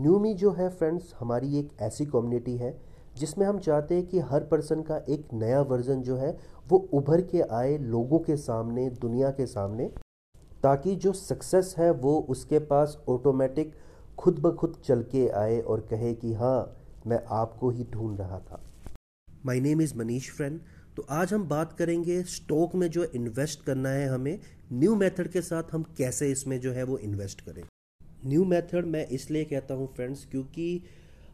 न्यूमी जो है फ्रेंड्स हमारी एक ऐसी कम्युनिटी है, जिसमें हम चाहते हैं कि हर पर्सन का एक नया वर्जन जो है, वो उभर के आए लोगों के सामने, दुनिया के सामने, ताकि जो सक्सेस है, वो उसके पास ऑटोमेटिक खुद ब खुद चल के आए और कहे कि हाँ मैं आपको ही ढूंढ रहा था। My name is Manish friend तो आज हम बात करेंगे स्टॉक में जो इन्वेस्ट करना है हमें न्यू मेथड के साथ हम कैसे इसमें जो है वो इन्वेस्ट करें। न्यू मेथड मैं इसलिए कहता हूँ फ्रेंड्स क्योंकि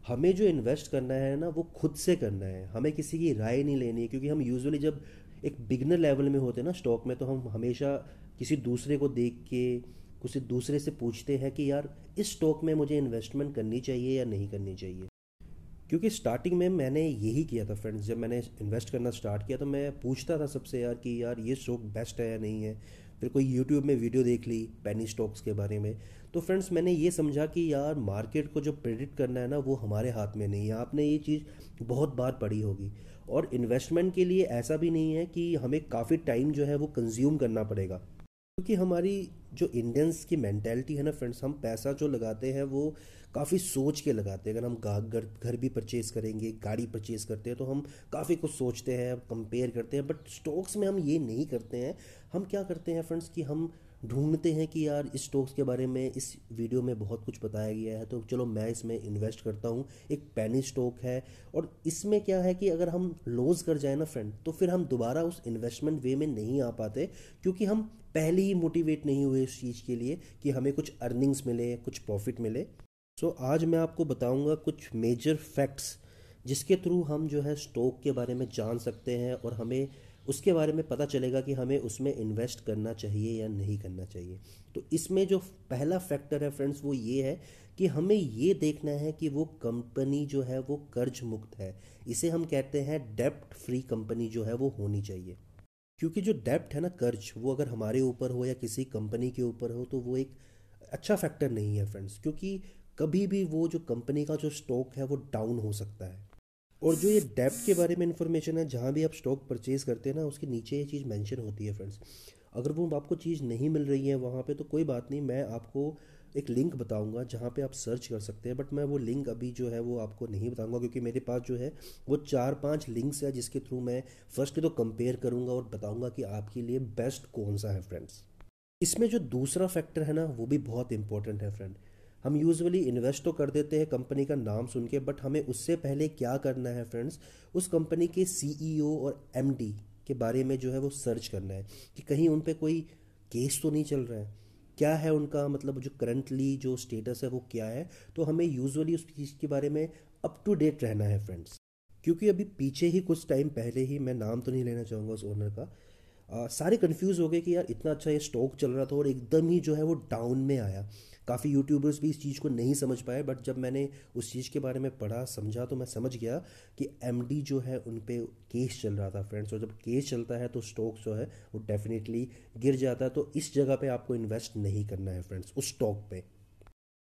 हमें जो इन्वेस्ट करना है ना, वो खुद से करना है। हमें किसी की राय नहीं लेनी है, क्योंकि हम यूजुअली जब एक बिगनर लेवल में होते हैं ना स्टॉक में तो हम हमेशा किसी दूसरे को देख के, किसी दूसरे से पूछते हैं कि यार, इस स्टॉक में मुझे इन्वेस्टमेंट करनी चाहिए या नहीं करनी चाहिए? क्योंकि स्टार्टिंग में मैंने यही किया था फ्रेंड्स जब मैंने इन्वेस्ट करना स्टार्ट किया तो मैं पूछता था सबसे यार कि यार, ये स्टॉक बेस्ट है या नहीं है? फिर कोई यूट्यूब में वीडियो देख ली पैनी स्टॉक्स के बारे में। तो फ्रेंड्स मैंने ये समझा कि यार मार्केट को जो प्रेडिक्ट करना है ना, वो हमारे हाथ में नहीं है। आपने ये चीज़ बहुत बार पढ़ी होगी। और इन्वेस्टमेंट के लिए ऐसा भी नहीं है कि हमें काफ़ी टाइम जो है वो कंज्यूम करना पड़ेगा। क्योंकि हमारी जो इंडियंस की मैंटेलिटी है ना फ्रेंड्स हम पैसा जो लगाते हैं, वो काफ़ी सोच के लगाते हैं। अगर हम घर घर भी परचेज़ करेंगे, गाड़ी परचेज करते हैं तो हम काफ़ी कुछ सोचते हैं कंपेयर करते हैं। बट स्टॉक्स में हम ये नहीं करते हैं। हम क्या करते हैं फ्रेंड्स कि हम ढूंढते हैं कि यार इस स्टॉक्स के बारे में, इस वीडियो में बहुत कुछ बताया गया है तो चलो मैं इसमें इन्वेस्ट करता हूँ। एक पैनी स्टॉक है। और इसमें क्या है कि अगर हम लॉस कर जाए ना फ्रेंड तो फिर हम दोबारा उस इन्वेस्टमेंट वे में नहीं आ पाते, क्योंकि हम पहले ही मोटिवेट नहीं हुए इस चीज़ के लिए कि हमें कुछ अर्निंग्स मिले कुछ प्रॉफिट मिले। सो so, आज मैं आपको बताऊँगा कुछ मेजर फैक्ट्स जिसके थ्रू हम जो है स्टॉक के बारे में जान सकते हैं और हमें उसके बारे में पता चलेगा कि हमें उसमें इन्वेस्ट करना चाहिए या नहीं करना चाहिए। तो इसमें जो पहला फैक्टर है फ्रेंड्स वो ये है कि हमें ये देखना है कि वो कंपनी जो है वो कर्ज मुक्त है। इसे हम कहते हैं डेप्ट फ्री कंपनी जो है वो होनी चाहिए। क्योंकि जो डेप्ट है ना कर्ज, वो अगर हमारे ऊपर हो या किसी कंपनी के ऊपर हो तो वो एक अच्छा फैक्टर नहीं है फ्रेंड्स क्योंकि कभी भी वो जो कंपनी का जो स्टॉक है, वो डाउन हो सकता है। और जो ये डेप्ट के बारे में इन्फॉर्मेशन है, जहाँ भी आप स्टॉक परचेज करते हैं ना, उसके नीचे ये चीज़ मेंशन होती है फ्रेंड्स अगर वो आपको चीज़ नहीं मिल रही है, वहाँ पे तो कोई बात नहीं, मैं आपको एक लिंक बताऊँगा जहाँ पे आप सर्च कर सकते हैं बट मैं वो लिंक अभी जो है वो आपको नहीं बताऊँगा क्योंकि मेरे पास जो है वो चार पाँच लिंक्स है जिसके थ्रू मैं फ़र्स्ट तो कंपेयर करूँगा और बताऊँगा कि आपके लिए बेस्ट कौन सा है फ्रेंड्स इसमें जो दूसरा फैक्टर है ना, वो भी बहुत इंपॉर्टेंट है फ्रेंड हम यूजुअली इन्वेस्ट तो कर देते हैं कंपनी का नाम सुन के बट हमें उससे पहले क्या करना है फ्रेंड्स उस कंपनी के सीईओ e और एमडी के बारे में जो है वो सर्च करना है कि कहीं उन पर कोई केस तो नहीं चल रहा है। क्या है उनका मतलब जो करंटली जो स्टेटस है वो क्या है? तो हमें यूजुअली उस चीज़ के बारे में अप टू डेट रहना है फ्रेंड्स क्योंकि अभी पीछे ही कुछ टाइम पहले ही मैं नाम तो नहीं लेना चाहूँगा उस ओनर का। आ, सारे कंफ्यूज हो गए कि यार इतना अच्छा ये स्टॉक चल रहा था और एकदम ही जो है वो डाउन में आया। काफ़ी यूट्यूबर्स भी इस चीज़ को नहीं समझ पाए बट जब मैंने उस चीज़ के बारे में पढ़ा, समझा तो मैं समझ गया कि एमडी जो है, उन पर केस चल रहा था फ्रेंड्स और जब केस चलता है तो स्टॉक जो है, वो डेफिनेटली गिर जाता है तो इस जगह पर आपको इन्वेस्ट नहीं करना है फ्रेंड्स उस स्टॉक पे.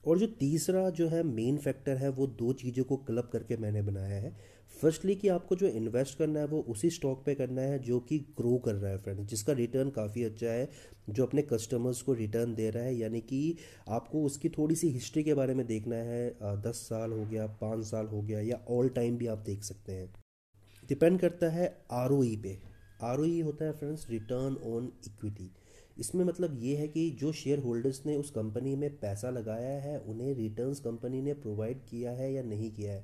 और जो तीसरा जो है मेन फैक्टर है, वो दो चीज़ों को क्लब करके मैंने बनाया है। फर्स्टली कि आपको जो इन्वेस्ट करना है, वो उसी स्टॉक पे करना है जो कि ग्रो कर रहा है फ्रेंड जिसका रिटर्न काफ़ी अच्छा है, जो अपने कस्टमर्स को रिटर्न दे रहा है। यानी कि आपको उसकी थोड़ी सी हिस्ट्री के बारे में देखना है दस साल हो गया, पाँच साल हो गया या ऑल टाइम भी आप देख सकते हैं। डिपेंड करता है आर पे। आर होता है फ्रेंड्स रिटर्न ऑन इक्विटी इसमें मतलब ये है कि जो शेयर होल्डर्स ने उस कंपनी में पैसा लगाया है, उन्हें रिटर्न्स कंपनी ने प्रोवाइड किया है या नहीं किया है?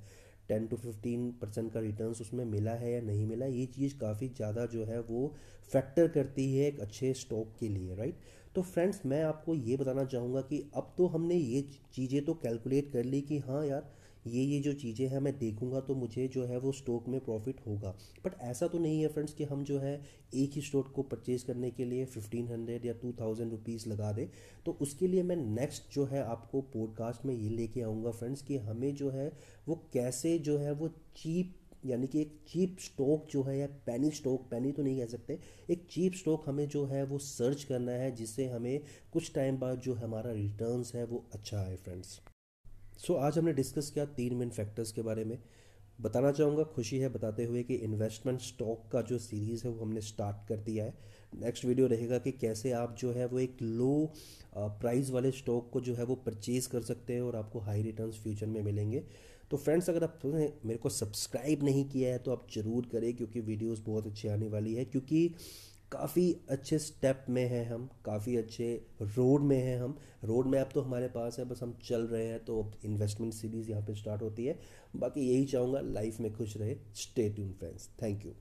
टेन टू फिफ्टीन परसेंट का रिटर्न्स उसमें मिला है या नहीं मिला? ये चीज़ काफ़ी ज़्यादा जो है वो फैक्टर करती है एक अच्छे स्टॉक के लिए राइट तो फ्रेंड्स मैं आपको ये बताना चाहूँगा कि अब तो हमने ये चीज़ें तो कैलकुलेट कर ली कि हाँ यार ये ये जो चीज़ें हैं, मैं देखूँगा तो मुझे जो है वो स्टॉक में प्रॉफिट होगा। बट ऐसा तो नहीं है फ्रेंड्स कि हम जो है एक ही स्टॉक को परचेज करने के लिए फिफ्टीन हंड्रेड या टू थाउज़ेंड रुपीज़ लगा दें। तो उसके लिए मैं नेक्स्ट जो है आपको पॉडकास्ट में ये लेके आऊँगा फ्रेंड्स कि हमें जो है वो कैसे जो है वो चीप यानी कि एक चीप स्टॉक जो है या पैनी स्टॉक पैनी तो नहीं कह सकते, एक चीप स्टॉक हमें जो है वो सर्च करना है, जिससे हमें कुछ टाइम बाद जो हमारा रिटर्न्स है वो अच्छा आए फ्रेंड्स सो आज हमने डिस्कस किया तीन मेन फैक्टर्स के बारे में। बताना चाहूँगा, खुशी है बताते हुए कि इन्वेस्टमेंट स्टॉक का जो सीरीज़ है वो हमने स्टार्ट कर दिया है। नेक्स्ट वीडियो रहेगा कि कैसे आप जो है वो एक लो प्राइस वाले स्टॉक को जो है वो परचेज कर सकते हैं और आपको हाई रिटर्न्स फ्यूचर में मिलेंगे। तो फ्रेंड्स अगर आपने मेरे को सब्सक्राइब नहीं किया है तो आप ज़रूर करें, क्योंकि वीडियोस बहुत अच्छी आने वाली है। क्योंकि काफ़ी अच्छे स्टेप में हैं हम, काफ़ी अच्छे रोड में हैं हम। रोड मैप तो हमारे पास है, बस हम चल रहे हैं तो अब इन्वेस्टमेंट सीरीज़ यहाँ पे स्टार्ट होती है। बाकी यही चाहूँगा लाइफ में खुश रहे। Stay tune friends thank you